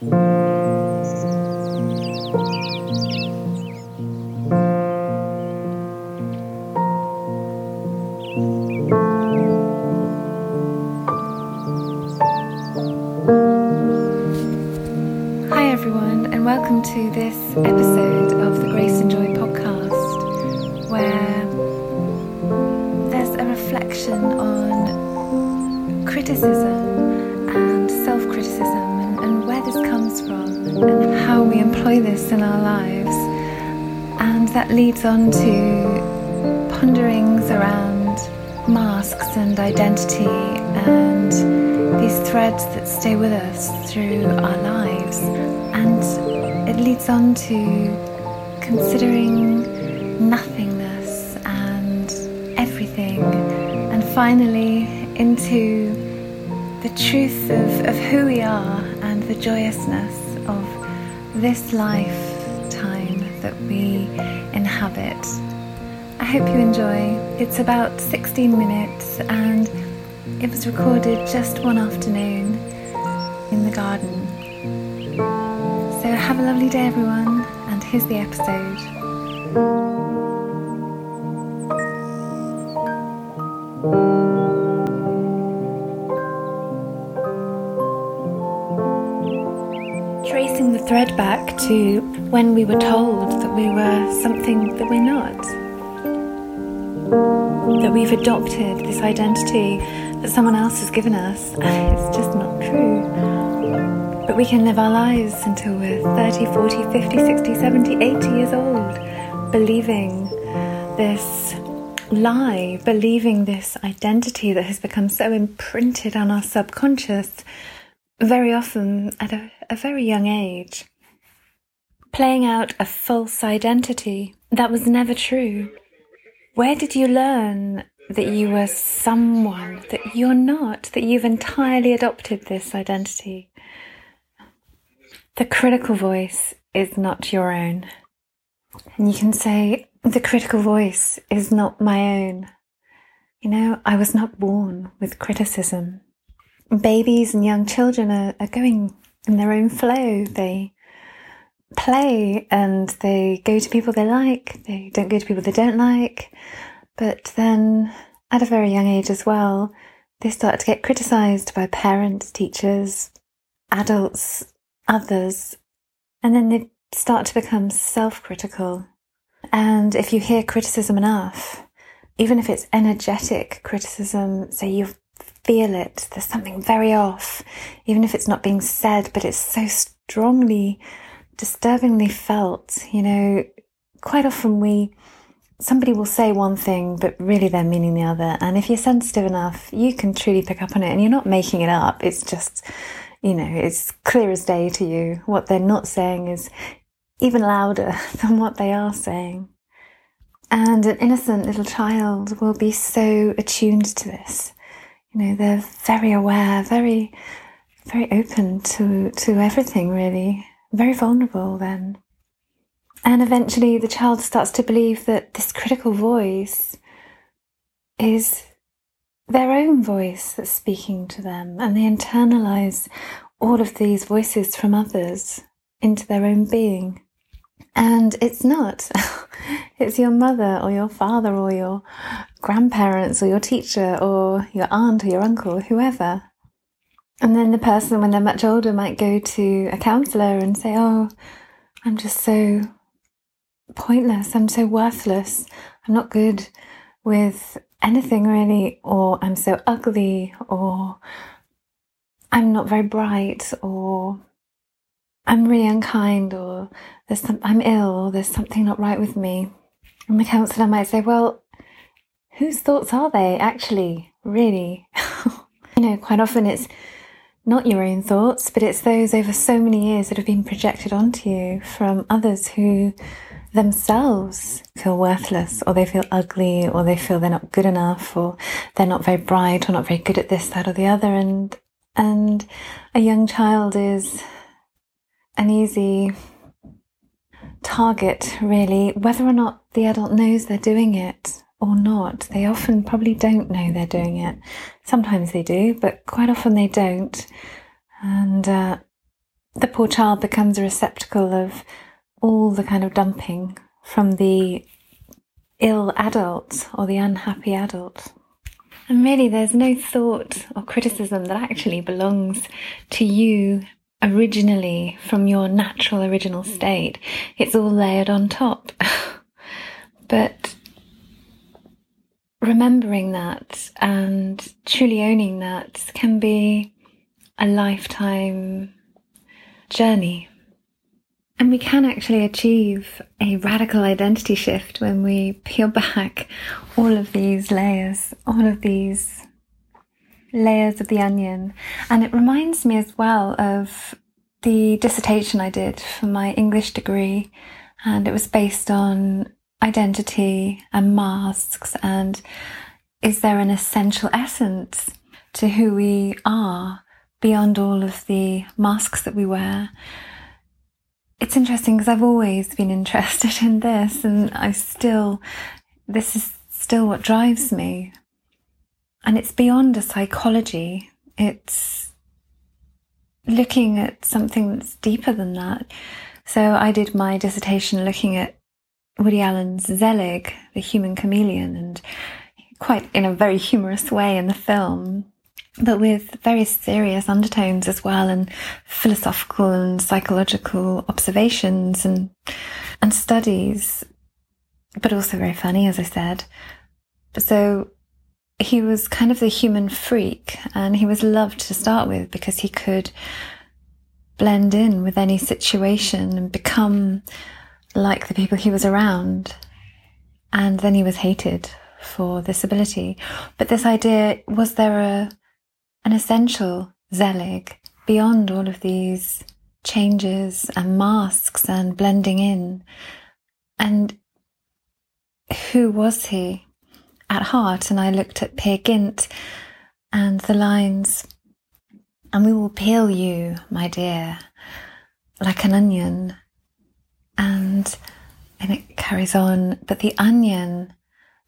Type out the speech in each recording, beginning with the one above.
嗯 employ this in our lives. And that leads on to ponderings around masks and identity and these threads that stay with us through our lives. And it leads on to considering nothingness and everything, and finally into the truth of, of who we are and the joyousness this lifetime that we inhabit. I hope you enjoy. It's about 16 minutes and it was recorded just one afternoon in the garden. So have a lovely day, everyone, and here's the episode. Thread back to when we were told that we were something that we're not that we've adopted this identity that someone else has given us. It's just not true. But we can live our lives until we're 30, 40, 50, 60, 70, 80 years old, believing this lie, believing this identity that has become so imprinted on our subconscious, very often at a, a very young age. Playing out a false identity that was never true. Where did you learn that you were someone that you're not, that you've entirely adopted this identity? The critical voice is not your own. And you can say, the critical voice is not my own. You know, I was not born with criticism. Babies and young children are, are going in their own flow. They play and they go to people they like, they don't go to people they don't like. But then at a very young age as well, they start to get criticized by parents, teachers, adults, others, and then they start to become self critical. And if you hear criticism enough, even if it's energetic criticism, so you feel it, there's something very off, even if it's not being said, but it's so strongly disturbingly felt. You know, quite often we, somebody will say one thing, but really they're meaning the other. And if you're sensitive enough, you can truly pick up on it and you're not making it up. It's just, you know, it's clear as day to you. What they're not saying is even louder than what they are saying. And an innocent little child will be so attuned to this. You know, they're very aware, very, very open to, to everything really very vulnerable then. And eventually the child starts to believe that this critical voice is their own voice that's speaking to them, and they internalize all of these voices from others into their own being. And it's not. it's your mother or your father or your grandparents or your teacher or your aunt or your uncle, whoever. And then the person, when they're much older, might go to a counselor and say, Oh, I'm just so pointless. I'm so worthless. I'm not good with anything really. Or I'm so ugly. Or I'm not very bright. Or I'm really unkind. Or there's some, I'm ill. Or there's something not right with me. And the counsellor might say, Well, whose thoughts are they actually? Really? you know, quite often it's not your own thoughts, but it's those over so many years that have been projected onto you from others who themselves feel worthless or they feel ugly or they feel they're not good enough or they're not very bright or not very good at this, that or the other. And, and a young child is an easy target, really, whether or not the adult knows they're doing it or not. They often probably don't know they're doing it. Sometimes they do, but quite often they don't. And uh, the poor child becomes a receptacle of all the kind of dumping from the ill adult or the unhappy adult. And really, there's no thought or criticism that actually belongs to you originally from your natural original state. It's all layered on top. but remembering that and truly owning that can be a lifetime journey. And we can actually achieve a radical identity shift when we peel back all of these layers, all of these layers of the onion. And it reminds me as well of the dissertation I did for my English degree. And it was based on identity and masks. And is there an essential essence to who we are? beyond all of the masks that we wear. It's interesting because I've always been interested in this and I still, this is still what drives me. And it's beyond a psychology. It's looking at something that's deeper than that. So I did my dissertation looking at Woody Allen's Zelig, the human chameleon, and quite in a very humorous way in the film but with very serious undertones as well and philosophical and psychological observations and and studies but also very funny as i said. So he was kind of the human freak and he was loved to start with because he could blend in with any situation and become like the people he was around and then he was hated for this ability but this idea was there a an essential Zelig beyond all of these changes and masks and blending in. And who was he at heart? And I looked at Peer Gynt and the lines, and we will peel you, my dear, like an onion. And and it carries on, but the onion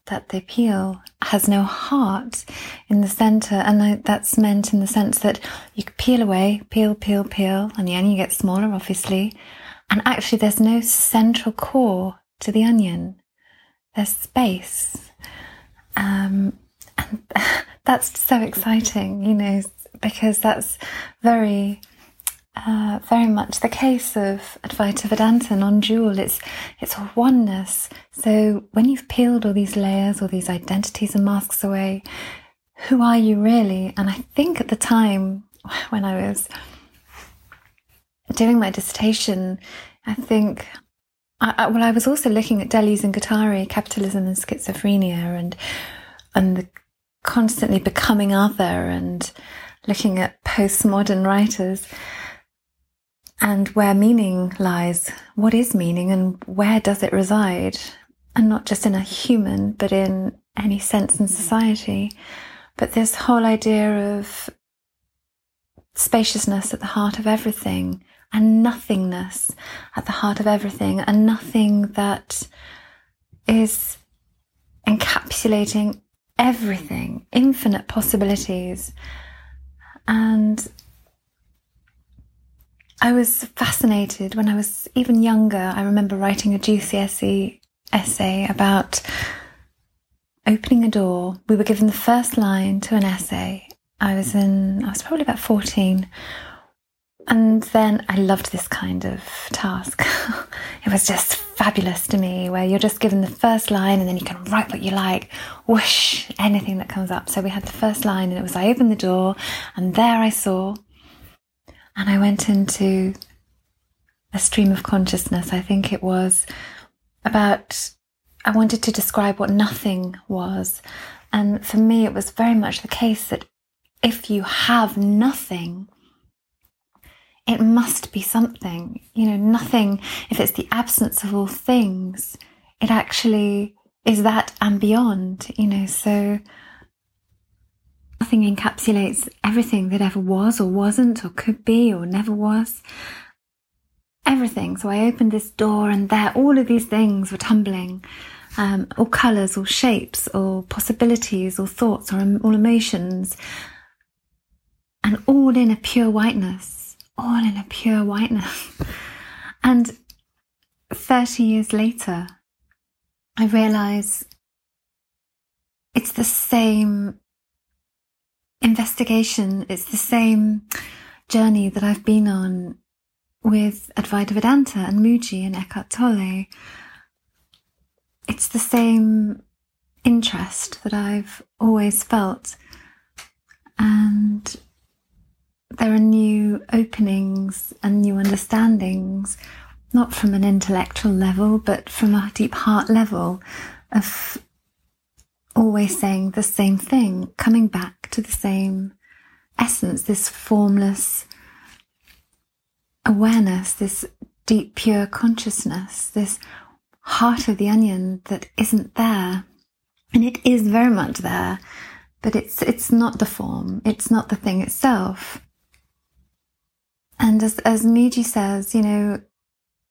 that they peel has no heart in the center. And that's meant in the sense that you peel away, peel, peel, peel, and the onion gets smaller, obviously. And actually, there's no central core to the onion. There's space. Um, and that's so exciting, you know, because that's very uh, very much the case of Advaita Vedanta non-dual. It's it's oneness. So when you've peeled all these layers, all these identities and masks away, who are you really? And I think at the time when I was doing my dissertation, I think. I, well, I was also looking at Deleuze and Guattari, capitalism and schizophrenia, and and the constantly becoming other, and looking at postmodern writers and where meaning lies. What is meaning and where does it reside? And not just in a human, but in any sense in society. But this whole idea of spaciousness at the heart of everything and nothingness at the heart of everything and nothing that is encapsulating everything, infinite possibilities. And I was fascinated when I was even younger. I remember writing a GCSE essay about opening a door. We were given the first line to an essay. I was in, I was probably about 14. And then I loved this kind of task. it was just fabulous to me, where you're just given the first line and then you can write what you like, whoosh, anything that comes up. So we had the first line, and it was I opened the door, and there I saw and I went into a stream of consciousness. I think it was about, I wanted to describe what nothing was. And for me, it was very much the case that if you have nothing, it must be something. You know, nothing, if it's the absence of all things, it actually is that and beyond, you know. So Nothing encapsulates everything that ever was or wasn't or could be or never was. Everything. So I opened this door and there all of these things were tumbling. Um, all colours, all shapes, all possibilities, all thoughts, or all emotions, and all in a pure whiteness, all in a pure whiteness. And 30 years later, I realize it's the same investigation, it's the same journey that I've been on with Advaita Vedanta and Mooji and Eckhart Tolle. It's the same interest that I've always felt. And there are new openings and new understandings, not from an intellectual level, but from a deep heart level of always saying the same thing, coming back to the same essence, this formless awareness, this deep, pure consciousness, this heart of the onion that isn't there. And it is very much there, but it's, it's not the form. It's not the thing itself. And as, as Mooji says, you know,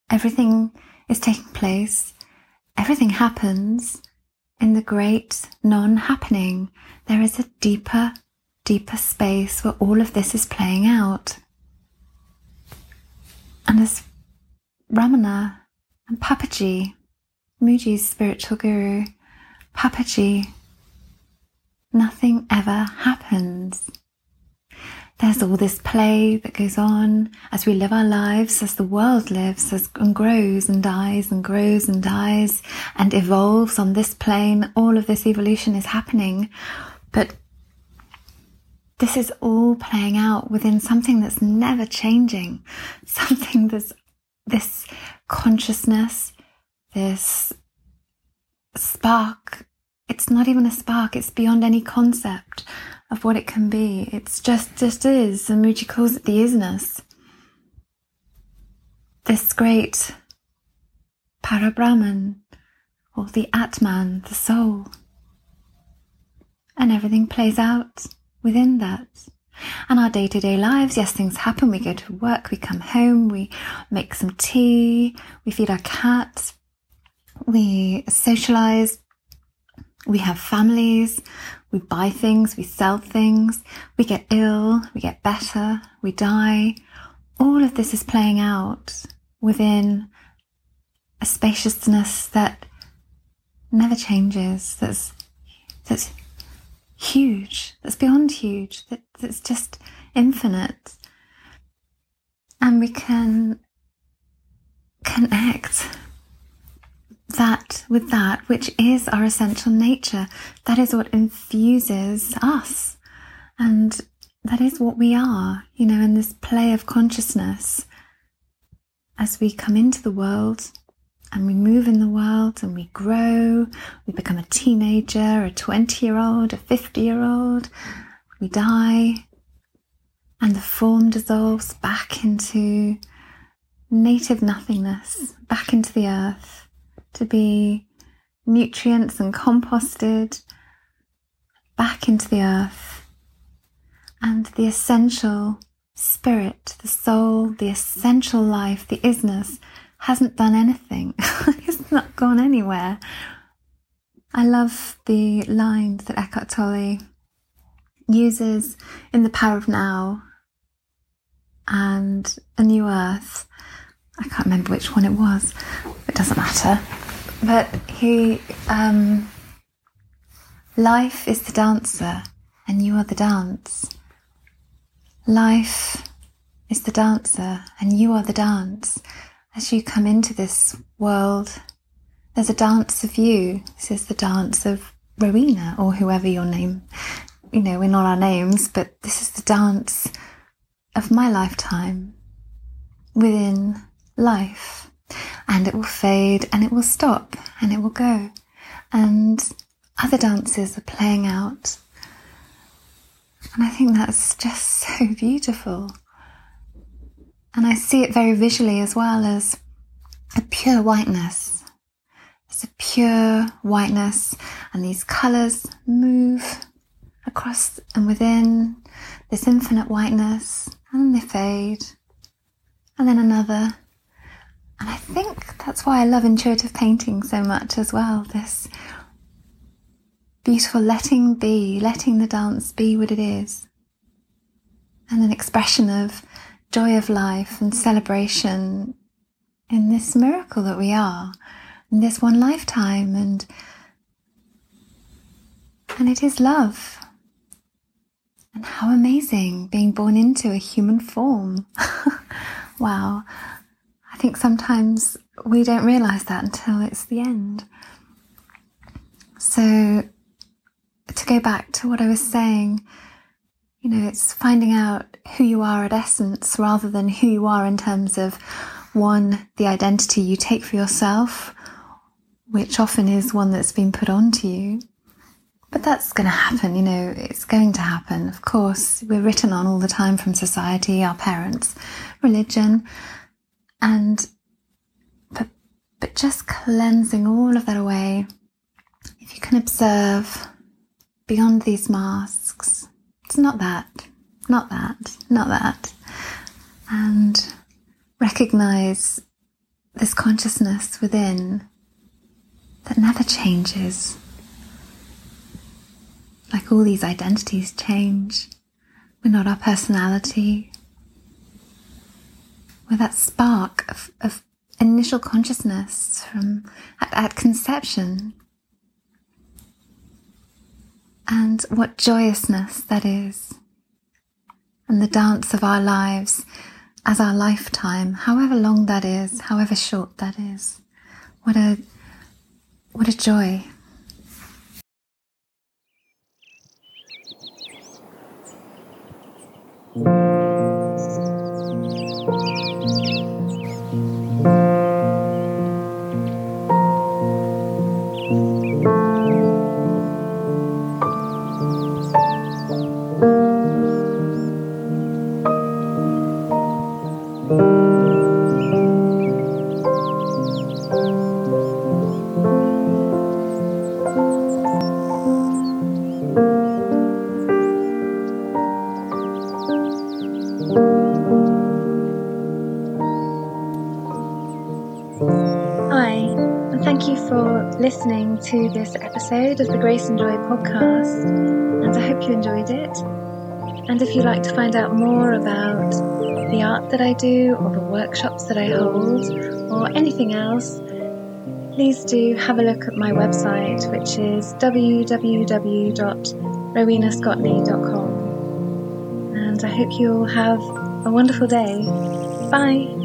everything is taking place. Everything happens in the great non happening. There is a deeper, deeper space where all of this is playing out. And as Ramana and Papaji, Mooji's spiritual guru, Papaji, nothing ever happens. There's all this play that goes on as we live our lives, as the world lives as, and grows and dies and grows and dies and evolves on this plane. All of this evolution is happening. But this is all playing out within something that's never changing, something that's this consciousness, this spark. It's not even a spark, it's beyond any concept of what it can be. It's just, just is. And Mooji calls it the isness. This great Parabrahman, or the Atman, the soul. And everything plays out within that. And our day to day lives, yes, things happen. We go to work, we come home, we make some tea, we feed our cat, we socialize, we have families, we buy things, we sell things, we get ill, we get better, we die. All of this is playing out within a spaciousness that never changes, that's, that's huge, that's beyond huge, that, that's just infinite. And we can connect that with that which is our essential nature. That is what infuses us. And that is what we are, you know, in this play of consciousness. As we come into the world and we move in the world and we grow, we become a teenager, a 20 year old, a 50 year old, we die, and the form dissolves back into native nothingness, back into the earth to be nutrients and composted back into the earth. And the essential spirit, the soul, the essential life, the isness hasn't done anything. it's not gone anywhere. I love the lines that Eckhart Tolle uses in The Power of Now and A New Earth. I can't remember which one it was. It doesn't matter. But he, um, life is the dancer, and you are the dance. Life is the dancer, and you are the dance. As you come into this world, there's a dance of you. This is the dance of Rowena, or whoever your name. You know, we're not our names, but this is the dance of my lifetime within life and it will fade and it will stop and it will go. And other dances are playing out. And I think that's just so beautiful. And I see it very visually as well as a pure whiteness. It's a pure whiteness, and these colours move across and within this infinite whiteness, and they fade, and then another, that's why I love intuitive painting so much as well. This beautiful letting be, letting the dance be what it is. And an expression of joy of life and celebration in this miracle that we are, in this one lifetime, and and it is love. And how amazing being born into a human form. wow. I think sometimes we don't realize that until it's the end. So, to go back to what I was saying, you know, it's finding out who you are at essence rather than who you are in terms of one, the identity you take for yourself, which often is one that's been put onto you. But that's going to happen, you know, it's going to happen. Of course, we're written on all the time from society, our parents, religion, and but just cleansing all of that away. If you can observe beyond these masks, it's not that, not that, not that. And recognize this consciousness within that never changes. Like all these identities change. We're not our personality. We're that spark of, of initial consciousness from at, at conception and what joyousness that is. And the dance of our lives as our lifetime, however long that is, however short that is. What a, what a joy. Mm. Listening to this episode of the Grace and Joy podcast, and I hope you enjoyed it. And if you'd like to find out more about the art that I do, or the workshops that I hold, or anything else, please do have a look at my website, which is www.rowenascotney.com. And I hope you'll have a wonderful day. Bye.